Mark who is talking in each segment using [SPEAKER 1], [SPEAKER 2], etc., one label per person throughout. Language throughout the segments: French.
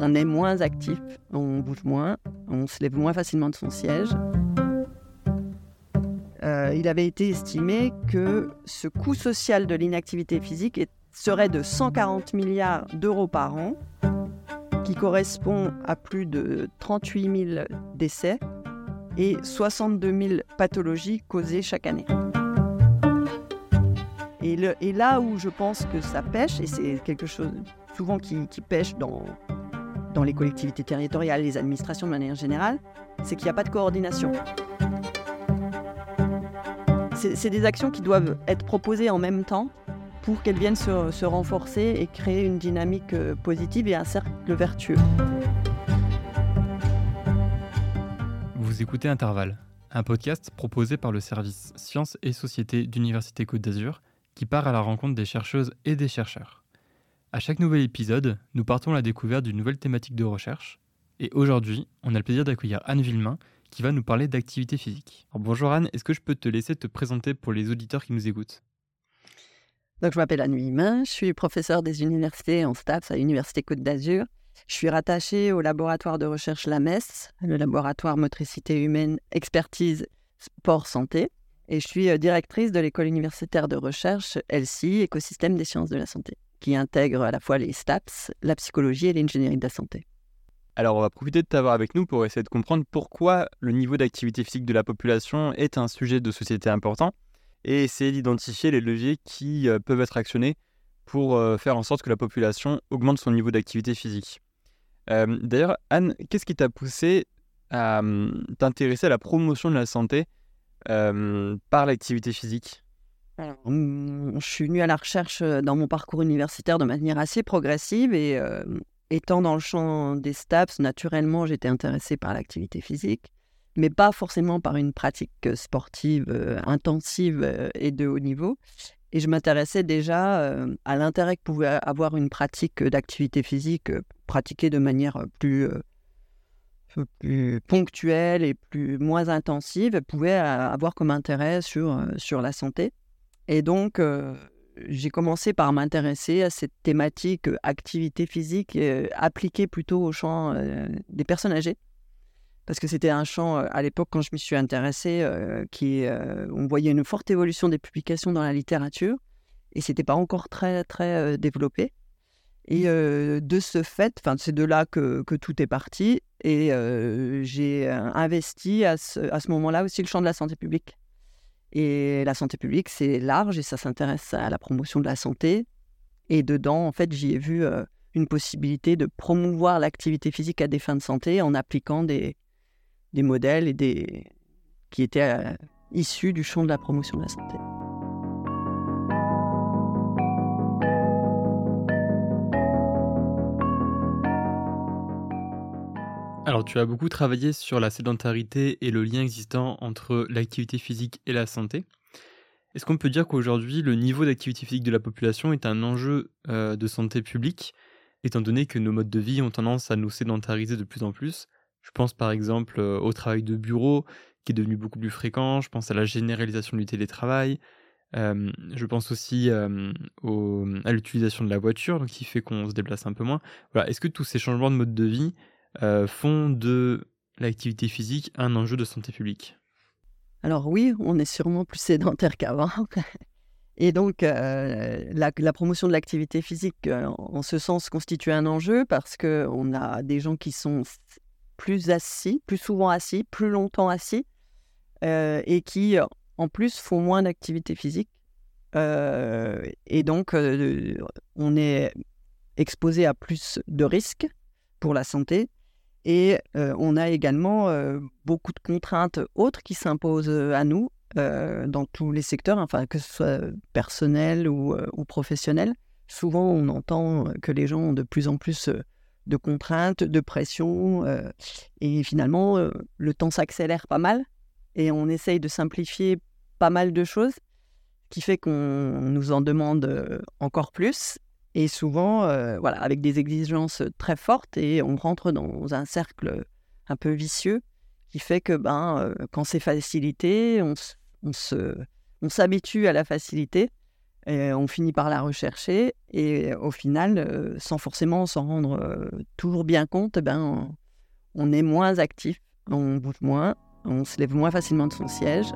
[SPEAKER 1] on est moins actif, on bouge moins, on se lève moins facilement de son siège. Euh, il avait été estimé que ce coût social de l'inactivité physique serait de 140 milliards d'euros par an, qui correspond à plus de 38 000 décès et 62 000 pathologies causées chaque année. Et, là où je pense que ça pêche, et c'est quelque chose souvent qui, pêche dans, dans les collectivités territoriales, les administrations de manière générale, c'est qu'il n'y a pas de coordination. C'est des actions qui doivent être proposées en même temps pour qu'elles viennent se, renforcer et créer une dynamique euh, positive et un cercle vertueux.
[SPEAKER 2] Vous écoutez Intervalle, un podcast proposé par le service Sciences et Société d'Université Côte d'Azur qui part à la rencontre des chercheuses et des chercheurs. À chaque nouvel épisode, nous partons à la découverte d'une nouvelle thématique de recherche. Et aujourd'hui, on a le plaisir d'accueillir Anne Villemain qui va nous parler d'activité physique. bonjour Anne, est-ce que je peux te laisser te présenter pour les auditeurs qui nous écoutent?
[SPEAKER 1] Donc, je m'appelle Anne Villemain, je suis professeur des universités en STAPS à l'Université Côte d'Azur. Je suis rattachée au laboratoire de recherche LAMES, le laboratoire motricité humaine, expertise, sport, santé et je suis euh, directrice de l'école universitaire de recherche ELSI, Écosystème des sciences de la santé, qui intègre à la fois les STAPS, la psychologie et l'ingénierie de la santé.
[SPEAKER 2] Alors on va profiter de t'avoir avec nous pour essayer de comprendre pourquoi le niveau d'activité physique de la population est un sujet de société important et essayer d'identifier les leviers qui euh, peuvent être actionnés pour euh, faire en sorte que la population augmente son niveau d'activité physique. D'ailleurs, Anne, qu'est-ce qui t'a poussé à hum, t'intéresser à la promotion de la santé par l'activité physique?
[SPEAKER 1] Je suis venue à la recherche dans mon parcours universitaire de manière assez progressive et étant dans le champ des STAPS, naturellement, j'étais intéressée par l'activité physique, mais pas forcément par une pratique sportive intensive et de haut niveau. Et je m'intéressais déjà à l'intérêt que pouvait avoir une pratique d'activité physique pratiquée de manière plus plus ponctuelle et plus moins intensive pouvait avoir comme intérêt sur, euh, sur la santé. Et donc, euh, j'ai commencé par m'intéresser à cette thématique euh, activité physique appliquée plutôt au champ des personnes âgées. Parce que c'était un champ, à l'époque, quand je m'y suis intéressée, qui, on voyait une forte évolution des publications dans la littérature. Et c'était pas encore très, très développé. Et de ce fait, c'est de là que, que, tout est parti. Et j'ai investi à ce, à ce moment-là aussi le champ de la santé publique. Et la santé publique, c'est large et ça s'intéresse à la promotion de la santé. Et dedans, en fait, j'y ai vu une possibilité de promouvoir l'activité physique à des fins de santé en appliquant des, modèles et des, qui étaient issus du champ de la promotion de la santé.
[SPEAKER 2] Alors, tu as beaucoup travaillé sur la sédentarité et le lien existant entre l'activité physique et la santé. Est-ce qu'on peut dire qu'aujourd'hui, le niveau d'activité physique de la population est un enjeu euh, de santé publique, étant donné que nos modes de vie ont tendance à nous sédentariser de plus en plus? Je pense par exemple euh, au travail de bureau, qui est devenu beaucoup plus fréquent, je pense à la généralisation du télétravail, euh, je pense aussi à l'utilisation de la voiture, qui fait qu'on se déplace un peu moins. Est-ce que tous ces changements de mode de vie euh, font de l'activité physique un enjeu de santé publique
[SPEAKER 1] Alors oui, on est sûrement plus sédentaire qu'avant. Et donc, euh, la, promotion de l'activité physique, euh, en ce sens, constitue un enjeu parce qu'on a des gens qui sont plus assis, plus souvent assis, plus longtemps assis, et qui, en plus, font moins d'activité physique. et donc, on est exposé à plus de risques pour la santé. Et on a également beaucoup de contraintes autres qui s'imposent à nous dans tous les secteurs, enfin, que ce soit personnel ou, professionnel. Souvent, on entend que les gens ont de plus en plus de contraintes, de pression, et finalement, le temps s'accélère pas mal, et on essaye de simplifier pas mal de choses, qui fait qu'on nous en demande encore plus, et souvent, euh, voilà, avec des exigences très fortes, et on rentre dans un cercle un peu vicieux qui fait que ben, quand c'est facilité, on, on, se, on s'habitue à la facilité, Et on finit par la rechercher et au final, sans forcément s'en rendre toujours bien compte, eh ben, on est moins actif, on bouge moins, on se lève moins facilement de son siège.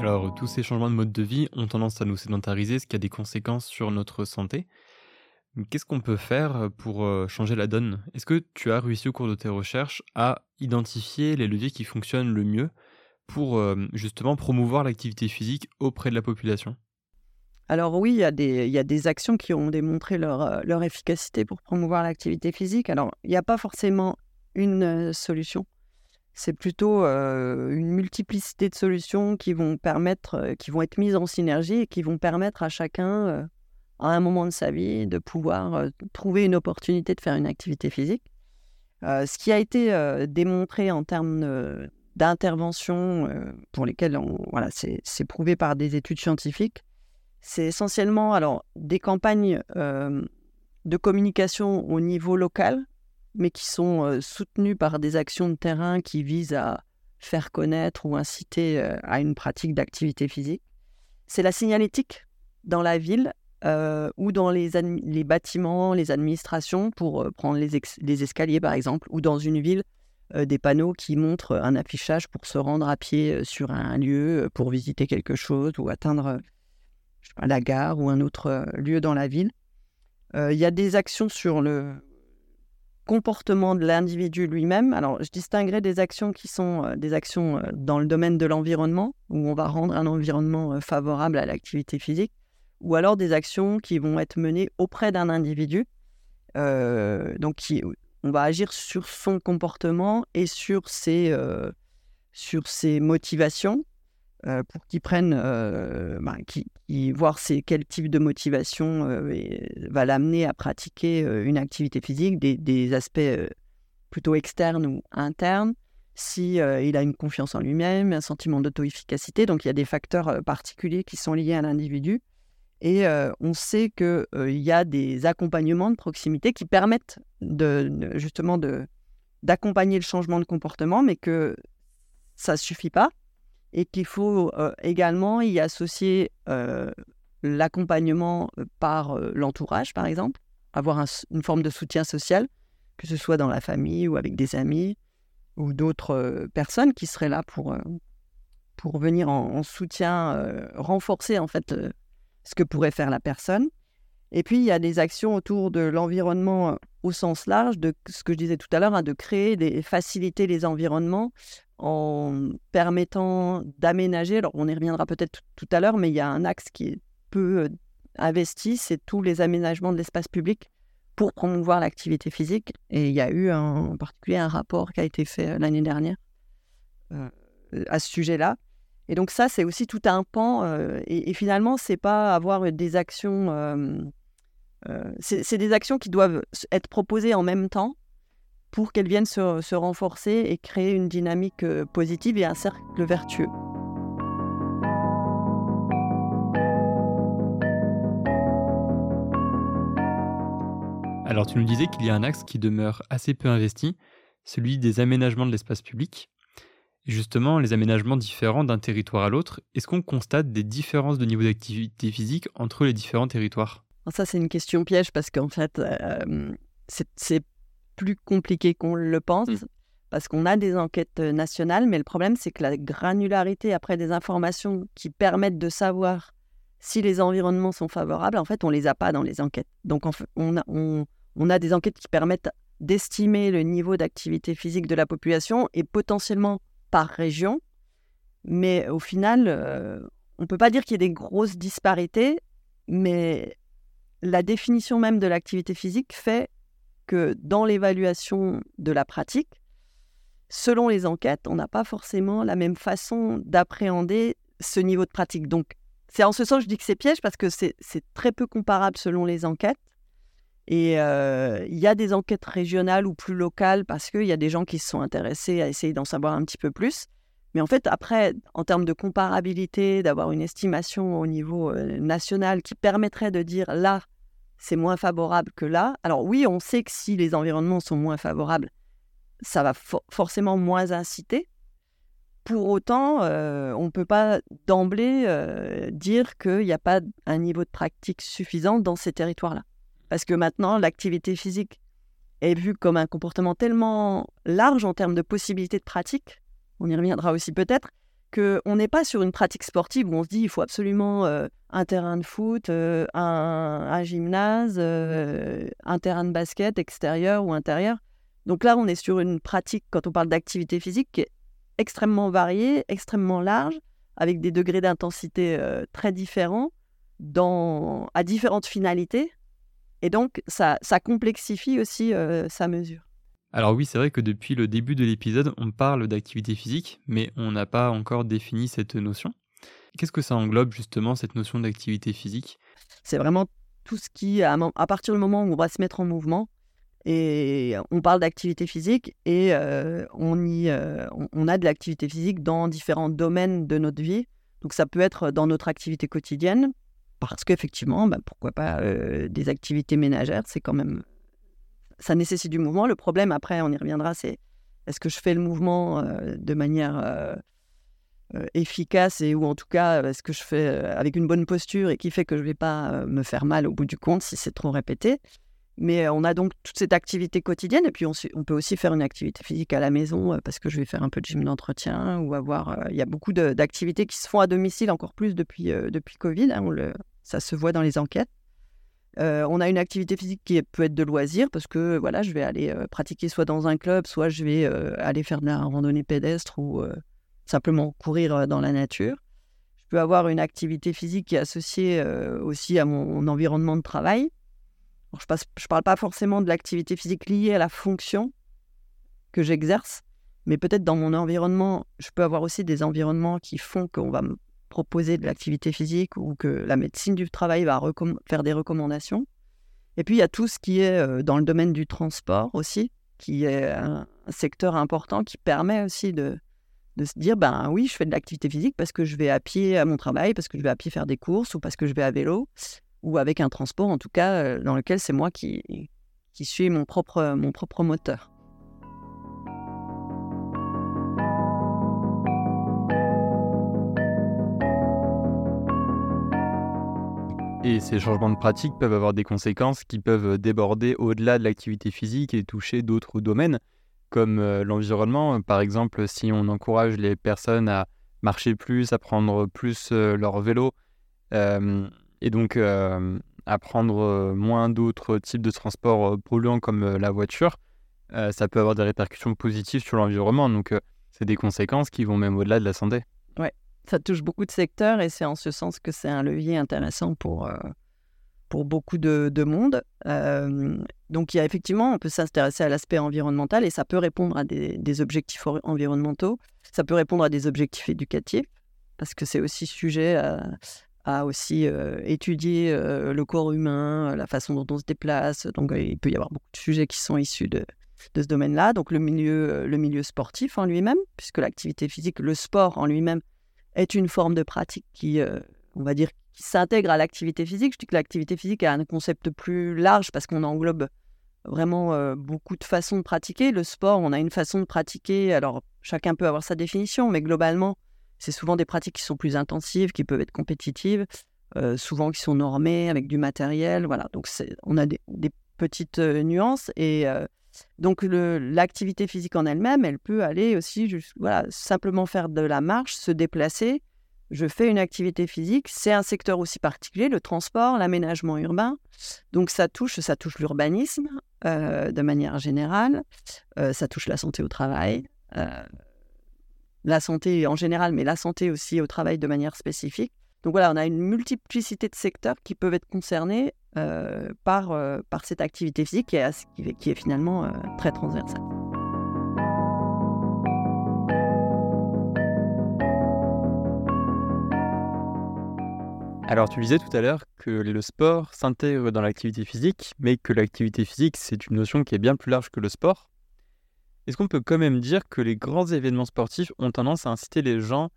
[SPEAKER 2] Alors, tous ces changements de mode de vie ont tendance à nous sédentariser, ce qui a des conséquences sur notre santé. Qu'est-ce qu'on peut faire pour changer la donne? Est-ce que tu as réussi au cours de tes recherches à identifier les leviers qui fonctionnent le mieux pour justement promouvoir l'activité physique auprès de la population?
[SPEAKER 1] Alors oui, il y, a des, actions qui ont démontré leur efficacité pour promouvoir l'activité physique. Alors, il n'y a pas forcément une solution c'est plutôt une multiplicité de solutions qui vont permettre, qui vont être mises en synergie et qui vont permettre à chacun, à un moment de sa vie, de pouvoir trouver une opportunité de faire une activité physique. ce qui a été démontré en termes d'intervention, pour lesquelles voilà, c'est prouvé par des études scientifiques, c'est essentiellement alors des campagnes de communication au niveau local mais qui sont soutenus par des actions de terrain qui visent à faire connaître ou inciter à une pratique d'activité physique. C'est la signalétique dans la ville ou dans les, les, bâtiments, les administrations, pour prendre les, les, escaliers par exemple, ou dans une ville, des panneaux qui montrent un affichage pour se rendre à pied sur un lieu, pour visiter quelque chose ou atteindre la gare ou un autre lieu dans la ville. Il y a des actions sur le, comportement de l'individu lui-même. Alors, je distinguerai des actions qui sont euh, des actions euh, dans le domaine de l'environnement, où on va rendre un environnement euh, favorable à l'activité physique, ou alors des actions qui vont être menées auprès d'un individu. donc, qui, on va agir sur son comportement et sur ses, sur ses motivations euh, pour qu'ils prennent, euh, bah, qui, voir c'est quel type de motivation euh, va l'amener à pratiquer une activité physique, des, aspects plutôt externes ou internes, si il a une confiance en lui-même, un sentiment d'auto-efficacité. Donc il y a des facteurs particuliers qui sont liés à l'individu. Et on sait qu'il y a des accompagnements de proximité qui permettent de, justement de, d'accompagner le changement de comportement, mais que ça ne suffit pas et qu'il faut également y associer l'accompagnement par l'entourage, par exemple, avoir une forme de soutien social, que ce soit dans la famille ou avec des amis ou d'autres personnes qui seraient là pour, pour venir en, soutien, renforcer en fait ce que pourrait faire la personne. Et puis, il y a des actions autour de l'environnement au sens large, de ce que je disais tout à l'heure, hein, de créer, des, faciliter les environnements en permettant d'aménager. Alors, on y reviendra peut-être tout à l'heure, mais il y a un axe qui est peu investi, c'est tous les aménagements de l'espace public pour promouvoir l'activité physique. Et il y a eu en particulier un rapport qui a été fait l'année dernière à ce sujet-là. Et donc ça, c'est aussi tout un pan. et, et, finalement, c'est pas avoir des actions. C'est des actions qui doivent être proposées en même temps pour qu'elles viennent se, renforcer et créer une dynamique euh, positive et un cercle vertueux.
[SPEAKER 2] Alors tu nous disais qu'il y a un axe qui demeure assez peu investi, celui des aménagements de l'espace public. justement, les aménagements différents d'un territoire à l'autre, est-ce qu'on constate des différences de niveau d'activité physique entre les différents territoires?
[SPEAKER 1] Ça c'est une question piège parce qu'en fait, euh, c'est plus compliqué qu'on le pense. Mmh. Parce qu'on a des enquêtes nationales, mais le problème, c'est que la granularité après des informations qui permettent de savoir si les environnements sont favorables, en fait, on les a pas dans les enquêtes. Donc, on a, on, a des enquêtes qui permettent d'estimer le niveau d'activité physique de la population et potentiellement par région. Mais au final, euh, on ne peut pas dire qu'il y ait des grosses disparités, mais la définition même de l'activité physique fait que dans l'évaluation de la pratique, selon les enquêtes, on n'a pas forcément la même façon d'appréhender ce niveau de pratique. Donc, c'est en ce sens que je dis que c'est piège parce que c'est très peu comparable selon les enquêtes. Et euh, il y a des enquêtes régionales ou plus locales parce qu'il y a des gens qui se sont intéressés à essayer d'en savoir un petit peu plus. Mais en fait, après, en termes de comparabilité, d'avoir une estimation au niveau national qui permettrait de dire là, c'est moins favorable que là. Alors oui, on sait que si les environnements sont moins favorables, ça va forcément moins inciter. Pour autant, on ne peut pas d'emblée dire qu'il n'y a pas un niveau de pratique suffisant dans ces territoires-là. Parce que maintenant, l'activité physique est vue comme un comportement tellement large en termes de possibilités de pratique, on y reviendra aussi peut-être, qu'on n'est pas sur une pratique sportive où on se dit il faut absolument euh, un terrain de foot, un, un, gymnase, un terrain de basket extérieur ou intérieur. Donc là, on est sur une pratique, quand on parle d'activité physique, qui est extrêmement variée, extrêmement large, avec des degrés d'intensité euh, très différents, à différentes finalités. Et donc, ça, complexifie aussi euh, sa mesure.
[SPEAKER 2] Alors oui, c'est vrai que depuis le début de l'épisode, on parle d'activité physique, mais on n'a pas encore défini cette notion. Qu'est-ce que ça englobe justement, cette notion d'activité physique?
[SPEAKER 1] C'est vraiment tout ce qui, à, partir du moment où on va se mettre en mouvement, et on parle d'activité physique et on, y, on, a de l'activité physique dans différents domaines de notre vie. Donc ça peut être dans notre activité quotidienne, parce qu'effectivement, bah, pourquoi pas des activités ménagères, c'est quand même... Ça nécessite du mouvement. Le problème, après, on y reviendra, c'est est-ce que je fais le mouvement de manière efficace et ou en tout cas, est-ce que je fais avec une bonne posture et qui fait que je ne vais pas me faire mal au bout du compte si c'est trop répété mais on a donc toute cette activité quotidienne et puis on, peut aussi faire une activité physique à la maison parce que je vais faire un peu de gym d'entretien ou avoir. Il y a beaucoup d'activités qui se font à domicile encore plus depuis, depuis Covid. Hein, ça se voit dans les enquêtes. On a une activité physique qui peut être de loisir parce que voilà, je vais aller pratiquer soit dans un club, soit je vais aller faire de la randonnée pédestre ou simplement courir dans la nature. Je peux avoir une activité physique qui est associée aussi à mon environnement de travail je ne parle pas forcément de l'activité physique liée à la fonction que j'exerce, mais peut-être dans mon environnement, je peux avoir aussi des environnements qui font qu'on va proposer de l'activité physique ou que la médecine du travail va faire des recommandations. Et puis, il y a tout ce qui est euh, dans le domaine du transport aussi, qui est un, secteur important qui permet aussi de, de se dire, ben oui, je fais de l'activité physique parce que je vais à pied à mon travail, parce que je vais à pied faire des courses ou parce que je vais à vélo ou avec un transport en tout cas euh, dans lequel c'est moi qui, qui suis mon propre, mon propre moteur.
[SPEAKER 2] Et ces changements de pratique peuvent avoir des conséquences qui peuvent déborder au-delà de l'activité physique et toucher d'autres domaines, comme euh, l'environnement. Par exemple, si on encourage les personnes à marcher plus, à prendre plus euh, leur vélo, et donc euh, à prendre euh, moins d'autres types de transports euh, polluants comme la voiture, ça peut avoir des répercussions positives sur l'environnement. Donc c'est des conséquences qui vont même au-delà de la santé.
[SPEAKER 1] Oui, ça touche beaucoup de secteurs et c'est en ce sens que c'est un levier intéressant pour, pour beaucoup de, de monde. donc il y a effectivement, on peut s'intéresser à l'aspect environnemental et ça peut répondre à des, objectifs environnementaux, ça peut répondre à des objectifs éducatifs parce que c'est aussi sujet à, aussi étudier le corps humain, la façon dont on se déplace. Donc, il peut y avoir beaucoup de sujets qui sont issus de, de ce domaine-là. Donc, le milieu, le milieu sportif en lui-même, puisque l'activité physique, le sport en lui-même, est une forme de pratique qui, on va dire, qui s'intègre à l'activité physique. Je dis que l'activité physique a un concept plus large parce qu'on englobe vraiment beaucoup de façons de pratiquer. Le sport, on a une façon de pratiquer. Alors, chacun peut avoir sa définition, mais globalement, c'est souvent des pratiques qui sont plus intensives, qui peuvent être compétitives, euh, souvent qui sont normées avec du matériel. Voilà, donc on a des, petites euh, nuances et euh, donc l'activité physique en elle-même, elle peut aller aussi voilà, simplement faire de la marche, se déplacer. Je fais une activité physique, c'est un secteur aussi particulier, le transport, l'aménagement urbain. Donc ça touche, ça touche l'urbanisme de manière générale, ça touche la santé au travail la santé en général, mais la santé aussi au travail de manière spécifique. Donc voilà, on a une multiplicité de secteurs qui peuvent être concernés euh, par, euh, par cette activité physique qui est, qui est finalement euh, très transversale.
[SPEAKER 2] Alors tu disais tout à l'heure que le sport s'intègre dans l'activité physique, mais que l'activité physique, c'est une notion qui est bien plus large que le sport. Est-ce qu'on peut quand même dire que les grands événements sportifs ont tendance à inciter les gens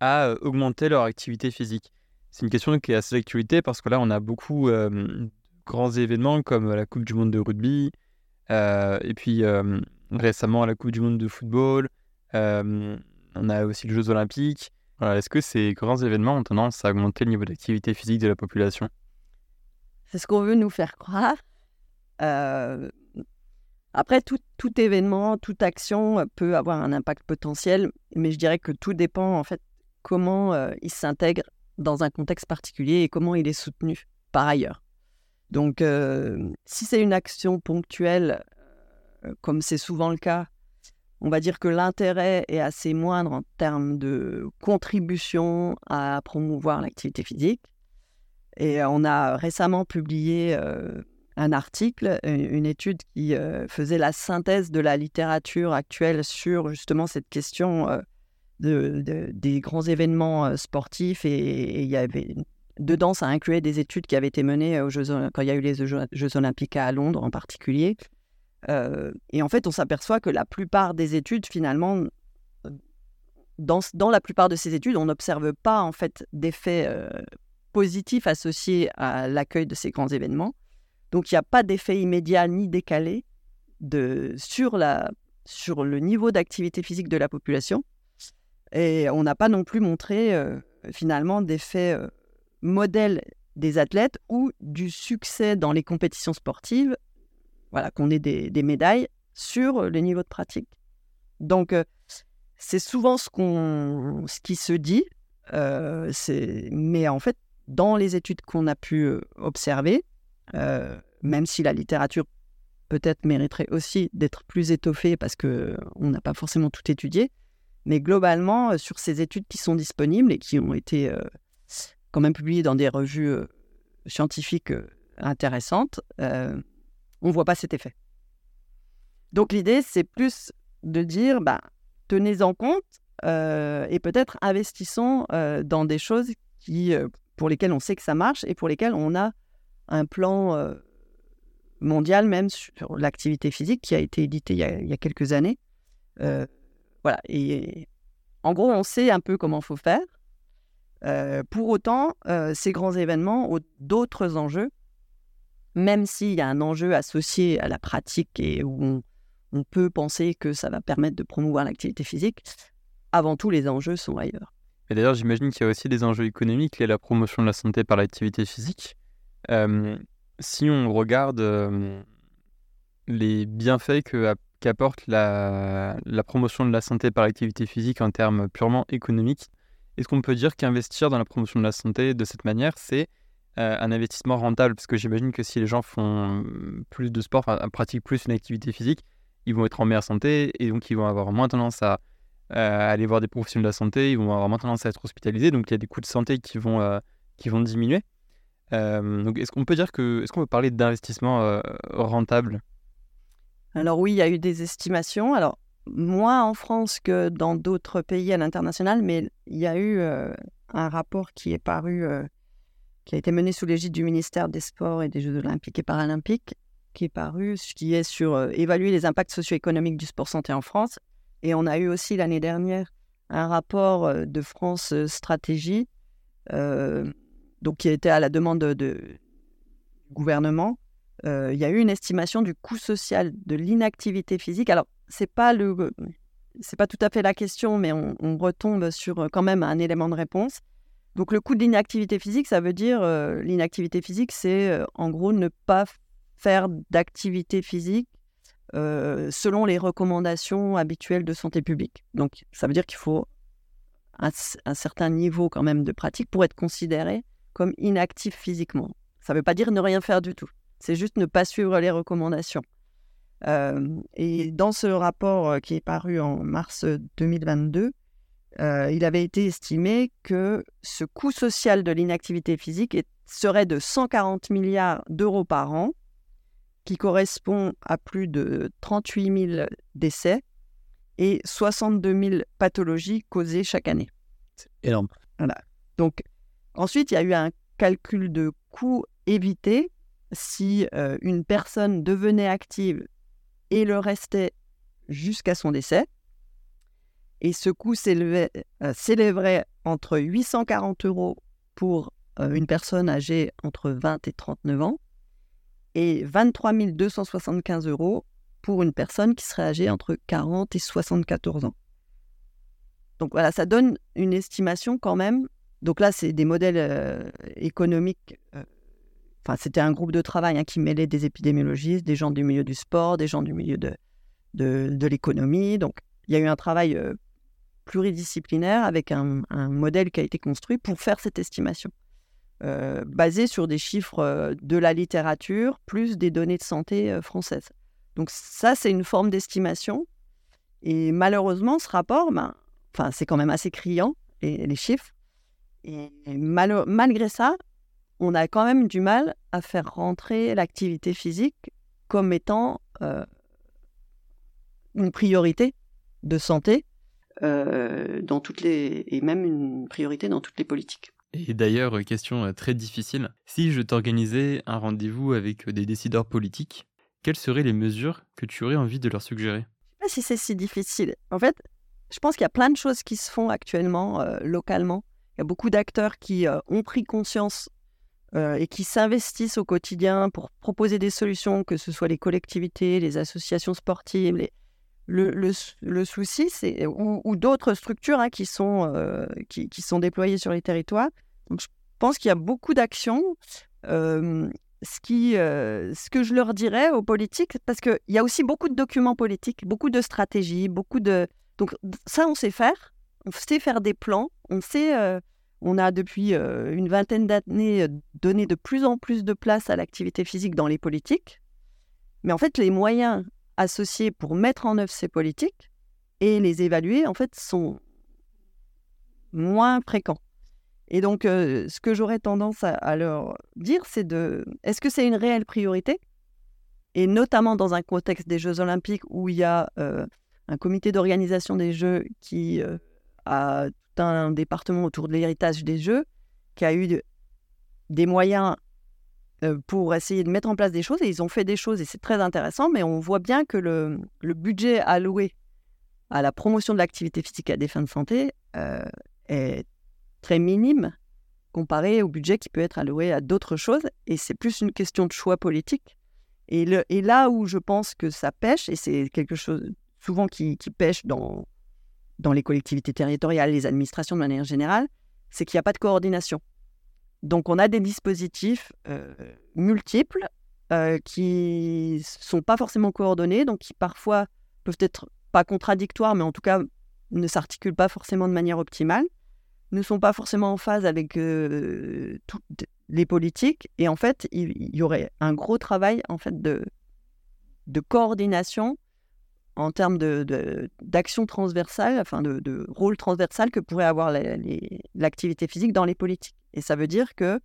[SPEAKER 2] à euh, augmenter leur activité physique? C'est une question qui est assez d'actualité parce que là, on a beaucoup de grands événements comme la Coupe du Monde de rugby, euh, et puis récemment la Coupe du Monde de football. on a aussi les Jeux Olympiques. Est-ce que ces grands événements ont tendance à augmenter le niveau d'activité physique de la population?
[SPEAKER 1] C'est ce qu'on veut nous faire croire. Après, tout, tout, événement, toute action peut avoir un impact potentiel, mais je dirais que tout dépend en fait comment il s'intègre dans un contexte particulier et comment il est soutenu par ailleurs. Donc, si c'est une action ponctuelle, comme c'est souvent le cas, on va dire que l'intérêt est assez moindre en termes de contribution à promouvoir l'activité physique. Et on a récemment publié un article, une étude qui faisait la synthèse de la littérature actuelle sur justement cette question de, des grands événements sportifs. Et il y avait dedans, ça incluait des études qui avaient été menées aux Jeux, quand il y a eu les Jeux, Olympiques à Londres en particulier. et en fait, on s'aperçoit que la plupart des études, finalement, dans, dans, la plupart de ces études, on n'observe pas en fait d'effets positifs associés à l'accueil de ces grands événements. Donc, il n'y a pas d'effet immédiat ni décalé de, sur, la, sur le niveau d'activité physique de la population. Et on n'a pas non plus montré finalement d'effet modèle des athlètes ou du succès dans les compétitions sportives, voilà, qu'on ait des, médailles sur les niveaux de pratique. Donc, euh, c'est souvent ce, qu'on, ce qui se dit, euh, mais en fait, dans les études qu'on a pu euh, observer, même si la littérature peut-être mériterait aussi d'être plus étoffée parce qu'on n'a pas forcément tout étudié, mais globalement, sur ces études qui sont disponibles et qui ont été quand même publié dans des revues euh, scientifiques euh, intéressantes, euh, on ne voit pas cet effet. Donc l'idée, c'est plus de dire, bah, tenez en compte et peut-être investissons dans des choses qui, pour lesquelles on sait que ça marche et pour lesquelles on a un plan mondial même sur l'activité physique qui a été édité il y a quelques années. Voilà. Et en gros, on sait un peu comment faut faire. Euh, pour autant, euh, ces grands événements ont d'autres enjeux, même s'il y a un enjeu associé à la pratique et où on, peut penser que ça va permettre de promouvoir l'activité physique, avant tout, les enjeux sont ailleurs.
[SPEAKER 2] Et d'ailleurs, j'imagine qu'il y a aussi des enjeux économiques liés à la promotion de la santé par l'activité physique. Euh, si on regarde les bienfaits qu'apporte la, promotion de la santé par l'activité physique en termes purement économiques, est-ce qu'on peut dire qu'investir dans la promotion de la santé de cette manière, c'est euh, un investissement rentable? Parce que j'imagine que si les gens font mmh, plus de sport, pratiquent plus une activité physique, ils vont être en meilleure santé et donc ils vont avoir moins tendance à, euh, aller voir des professionnels de la santé, ils vont avoir moins tendance à être hospitalisés, donc il y a des coûts de santé qui vont, euh, qui vont diminuer. donc est-ce qu'on peut dire que, est-ce qu'on peut parler d'investissement rentable?
[SPEAKER 1] Alors oui, il y a eu des estimations. Alors moins en France que dans d'autres pays à l'international, mais il y a eu euh, un rapport qui est paru, euh, qui a été mené sous l'égide du ministère des Sports et des Jeux Olympiques et Paralympiques, qui est paru, qui est sur euh, évaluer les impacts socio-économiques du sport santé en France. Et on a eu aussi l'année dernière un rapport de France Stratégie, donc qui était à la demande de, du gouvernement. Il y a eu une estimation du coût social de l'inactivité physique. Alors, c'est pas le c'est pas tout à fait la question, mais on, retombe sur euh, quand même un élément de réponse. Donc le coût de l'inactivité physique, ça veut dire euh, l'inactivité physique, c'est euh, en gros ne pas faire d'activité physique selon les recommandations habituelles de santé publique. Donc ça veut dire qu'il faut un, un, certain niveau quand même de pratique pour être considéré comme inactif physiquement. Ça ne veut pas dire ne rien faire du tout. C'est juste ne pas suivre les recommandations et dans ce rapport qui est paru en mars 2022, il avait été estimé que ce coût social de l'inactivité physique serait de 140 milliards d'euros par an, qui correspond à plus de 38 000 décès et 62 000 pathologies causées chaque année.
[SPEAKER 2] C'est énorme.
[SPEAKER 1] Voilà. Donc, ensuite, il y a eu un calcul de coût évité si une personne devenait active et le restait jusqu'à son décès. Et ce coût euh, s'élèverait entre 840 euros pour euh, une personne âgée entre 20 et 39 ans et 23 275 euros pour une personne qui serait âgée entre 40 et 74 ans. Donc voilà, ça donne une estimation quand même. Donc là, c'est des modèles euh, économiques. Euh, enfin, c'était un groupe de travail hein, qui mêlait des épidémiologistes, des gens du milieu du sport, des gens du milieu de, de, l'économie. Donc, il y a eu un travail euh, pluridisciplinaire avec un, modèle qui a été construit pour faire cette estimation, basé sur des chiffres de la littérature plus des données de santé françaises. Donc ça, c'est une forme d'estimation. Et malheureusement, ce rapport, ben, c'est quand même assez criant, les chiffres. Et malgré ça, on a quand même du mal à faire rentrer l'activité physique comme étant euh, une priorité de santé euh, dans toutes les et même une priorité dans toutes les politiques.
[SPEAKER 2] Et d'ailleurs, question euh, très difficile, si je t'organisais un rendez-vous avec des décideurs politiques, quelles seraient les mesures que tu aurais envie de leur suggérer?
[SPEAKER 1] Je ne sais pas si c'est si difficile. En fait, je pense qu'il y a plein de choses qui se font actuellement euh, localement. Il y a beaucoup d'acteurs qui euh, ont pris conscience euh, et qui s'investissent au quotidien pour proposer des solutions, que ce soit les collectivités, les associations sportives. Le, le, souci, c'est ou, d'autres structures hein, qui, sont, qui, qui, sont déployées sur les territoires. Donc, je pense qu'il y a beaucoup d'actions. ce, ce que je leur dirais aux politiques, parce qu'il y a aussi beaucoup de documents politiques, beaucoup de stratégies, beaucoup de, donc ça, on sait faire. On sait faire des plans. On sait, euh, on a depuis euh, une vingtaine d'années euh, donné de plus en plus de place à l'activité physique dans les politiques. Mais en fait, les moyens associés pour mettre en œuvre ces politiques et les évaluer, en fait, sont moins fréquents. Et donc, ce que j'aurais tendance à, leur dire, c'est de, est-ce que c'est une réelle priorité? Et notamment dans un contexte des Jeux Olympiques où il y a un comité d'organisation des Jeux qui euh, a un département autour de l'héritage des Jeux, qui a eu des moyens euh, pour essayer de mettre en place des choses, et ils ont fait des choses, et c'est très intéressant, mais on voit bien que le, budget alloué à la promotion de l'activité physique à des fins de santé euh, est très minime comparé au budget qui peut être alloué à d'autres choses, et c'est plus une question de choix politique. Et, là où je pense que ça pêche, et c'est quelque chose souvent qui, pêchent dans, dans les collectivités territoriales, les administrations de manière générale, c'est qu'il n'y a pas de coordination. Donc on a des dispositifs euh, multiples euh, qui sont pas forcément coordonnés, donc qui parfois peuvent être pas contradictoires, mais en tout cas ne s'articulent pas forcément de manière optimale, ne sont pas forcément en phase avec euh, toutes les politiques, et en fait il, y aurait un gros travail en fait de, de coordination en termes d'action de, transversale, enfin de, rôle transversal que pourrait avoir l'activité physique dans les politiques. Et ça veut dire que,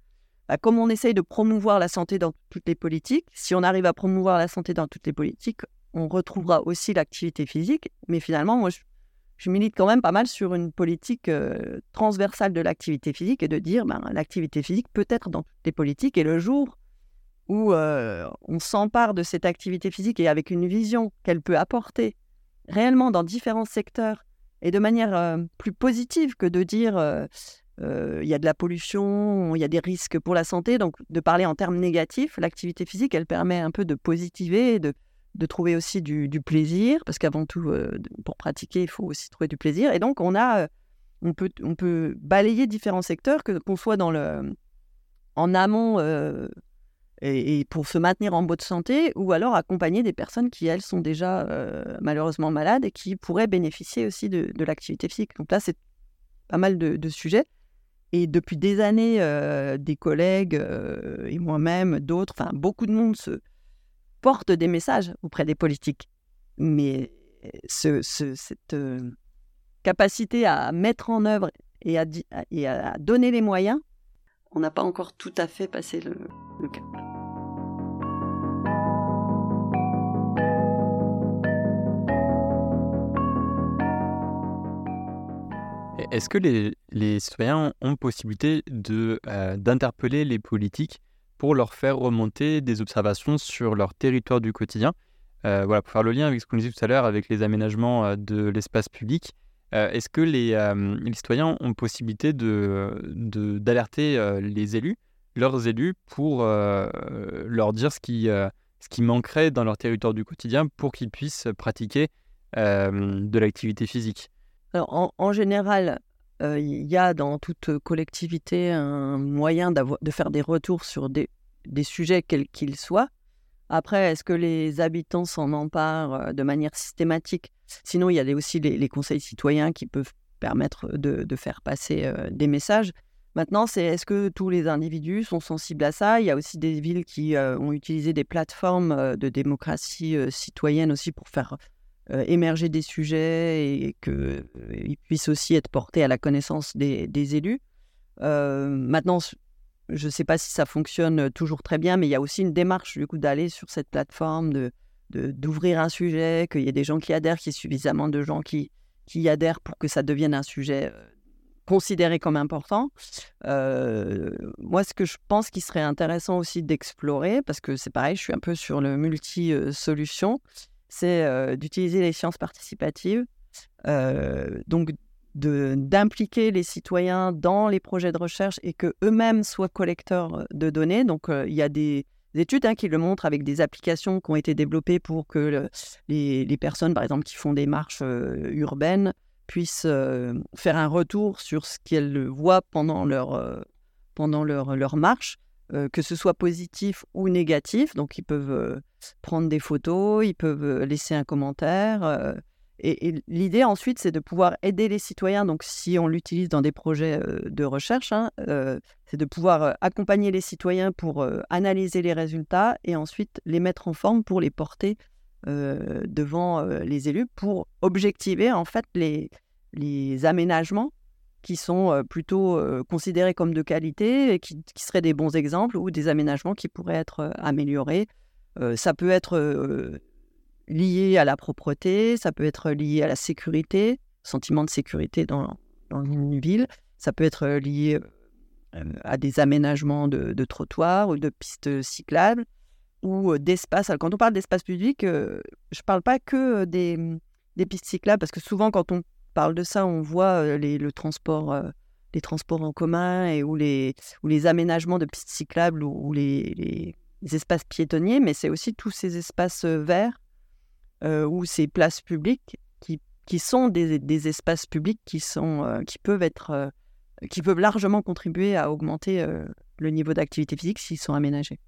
[SPEAKER 1] bah, comme on essaye de promouvoir la santé dans toutes les politiques, si on arrive à promouvoir la santé dans toutes les politiques, on retrouvera aussi l'activité physique. Mais finalement, moi, je, milite quand même pas mal sur une politique euh, transversale de l'activité physique et de dire, ben, l'activité physique peut être dans toutes les politiques. Et le jour où on s'empare de cette activité physique et avec une vision qu'elle peut apporter réellement dans différents secteurs et de manière plus positive que de dire il y a de la pollution, il y a des risques pour la santé, donc de parler en termes négatifs, l'activité physique, elle permet un peu de positiver, de, de trouver aussi du, plaisir, parce qu'avant tout, pour pratiquer, il faut aussi trouver du plaisir. Et donc, on a, on peut, on peut balayer différents secteurs, que qu'on soit dans le, en amont et, pour se maintenir en bonne santé, ou alors accompagner des personnes qui, elles, sont déjà euh, malheureusement malades et qui pourraient bénéficier aussi de, l'activité physique. Donc là, c'est pas mal de, sujets. Et depuis des années, euh, des collègues euh, et moi-même, d'autres, enfin beaucoup de monde se portent des messages auprès des politiques. Mais ce, cette capacité à mettre en œuvre et à donner les moyens, on n'a pas encore tout à fait passé le, cap.
[SPEAKER 2] Est-ce que les, citoyens ont possibilité euh, d'interpeller les politiques pour leur faire remonter des observations sur leur territoire du quotidien? Euh, Voilà, pour faire le lien avec ce qu'on disait tout à l'heure avec les aménagements euh, de l'espace public. Est-ce que les, les, citoyens ont possibilité de, d'alerter les élus, leurs élus, pour leur dire ce qui, ce qui manquerait dans leur territoire du quotidien pour qu'ils puissent pratiquer de l'activité physique?
[SPEAKER 1] Alors, en, général, il y a dans toute collectivité un moyen de faire des retours sur des, des sujets quels qu'ils soient. Après, est-ce que les habitants s'en emparent de manière systématique? Sinon, il y a aussi les, conseils citoyens qui peuvent permettre de, faire passer des messages. Maintenant, c'est est-ce que tous les individus sont sensibles à ça? Il y a aussi des villes qui ont utilisé des plateformes de démocratie citoyenne aussi pour faire émerger des sujets et qu'ils puissent aussi être portés à la connaissance des, des élus. maintenant, je ne sais pas si ça fonctionne toujours très bien, mais il y a aussi une démarche du coup d'aller sur cette plateforme, de d'ouvrir un sujet, qu'il y ait des gens qui adhèrent, qu'il y ait suffisamment de gens qui, qui adhèrent pour que ça devienne un sujet considéré comme important. moi, ce que je pense qui serait intéressant aussi d'explorer, parce que c'est pareil, je suis un peu sur le multi-solution, c'est d'utiliser les sciences participatives. donc, d'impliquer les citoyens dans les projets de recherche et que eux-mêmes soient collecteurs de données. Donc, il y a des, études hein, qui le montrent avec des applications qui ont été développées pour que les, personnes, par exemple, qui font des marches urbaines, puissent faire un retour sur ce qu'elles voient pendant leur, pendant leur, leur marche, que ce soit positif ou négatif. Donc, ils peuvent prendre des photos, ils peuvent laisser un commentaire. Et, l'idée ensuite, c'est de pouvoir aider les citoyens. Donc, si on l'utilise dans des projets de recherche, hein, c'est de pouvoir accompagner les citoyens pour analyser les résultats et ensuite les mettre en forme pour les porter devant les élus pour objectiver en fait les, les aménagements qui sont plutôt considérés comme de qualité et qui, qui, seraient des bons exemples ou des aménagements qui pourraient être améliorés. ça peut être lié à la propreté, ça peut être lié à la sécurité, sentiment de sécurité dans, une ville, ça peut être lié à des aménagements de, trottoirs ou de pistes cyclables ou d'espace. Quand on parle d'espace public, je ne parle pas que des, des, pistes cyclables, parce que souvent quand on parle de ça, on voit les, le transport, les transports en commun et ou les, aménagements de pistes cyclables ou, les, espaces piétonniers, mais c'est aussi tous ces espaces verts euh, ou ces places publiques qui, qui sont des, des, espaces publics qui, sont, euh, qui, peuvent être, euh, qui peuvent largement contribuer à augmenter le niveau d'activité physique s'ils sont aménagés.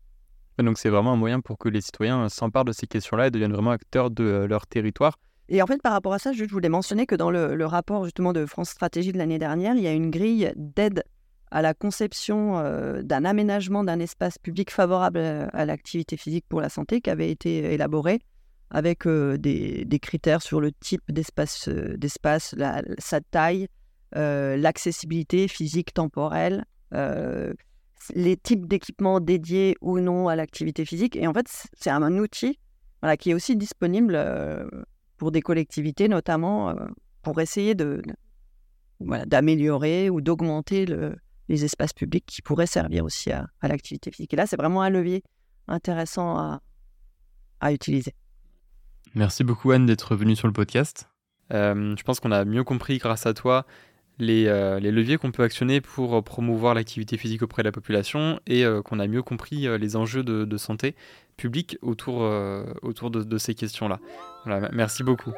[SPEAKER 2] Donc c'est vraiment un moyen pour que les citoyens s'emparent de ces questions-là et deviennent vraiment acteurs de leur territoire.
[SPEAKER 1] Et en fait, par rapport à ça, je voulais mentionner que dans le, le rapport justement de France Stratégie de l'année dernière, il y a une grille d'aide à la conception d'un aménagement d'un espace public favorable à l'activité physique pour la santé qui avait été élaborée avec des, critères sur le type d'espace, d'espace sa taille, l'accessibilité physique temporelle, les types d'équipements dédiés ou non à l'activité physique. Et en fait, c'est un outil qui est aussi disponible pour des collectivités, notamment pour essayer de, d'améliorer ou d'augmenter les espaces publics qui pourraient servir aussi à, l'activité physique. Et là, c'est vraiment un levier intéressant à utiliser.
[SPEAKER 2] Merci beaucoup Anne d'être venue sur le podcast. Euh, je pense qu'on a mieux compris grâce à toi les, euh, leviers qu'on peut actionner pour promouvoir l'activité physique auprès de la population et euh, qu'on a mieux compris les enjeux de, santé publique autour, autour de, ces questions-là. Merci beaucoup.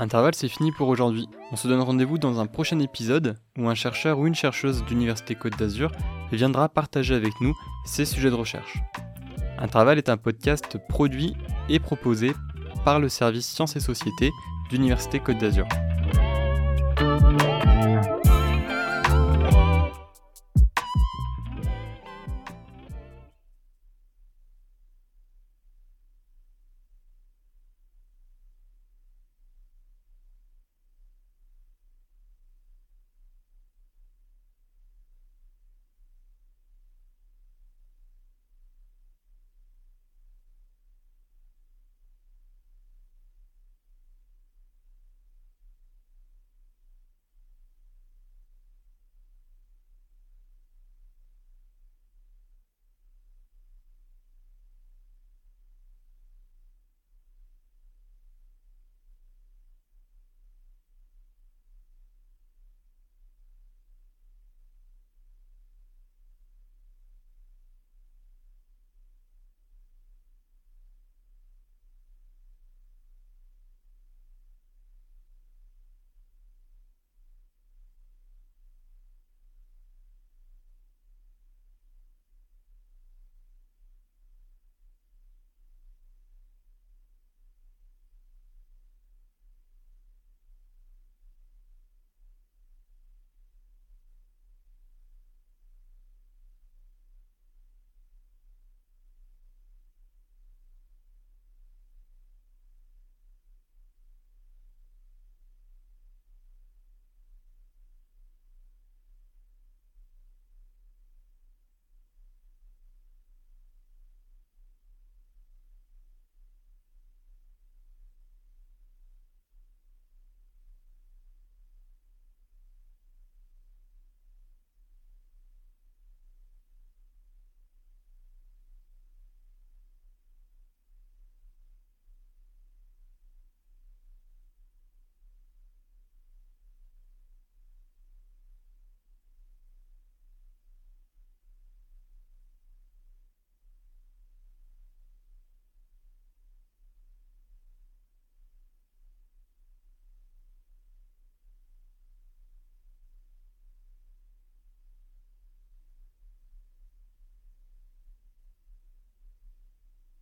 [SPEAKER 2] Intervalle, c'est fini pour aujourd'hui. On se donne rendez-vous dans un prochain épisode où un chercheur ou une chercheuse d'Université Côte d'Azur viendra partager avec nous ses sujets de recherche. Intervalle est un podcast produit et proposé par le service Sciences et Sociétés d'Université Côte d'Azur.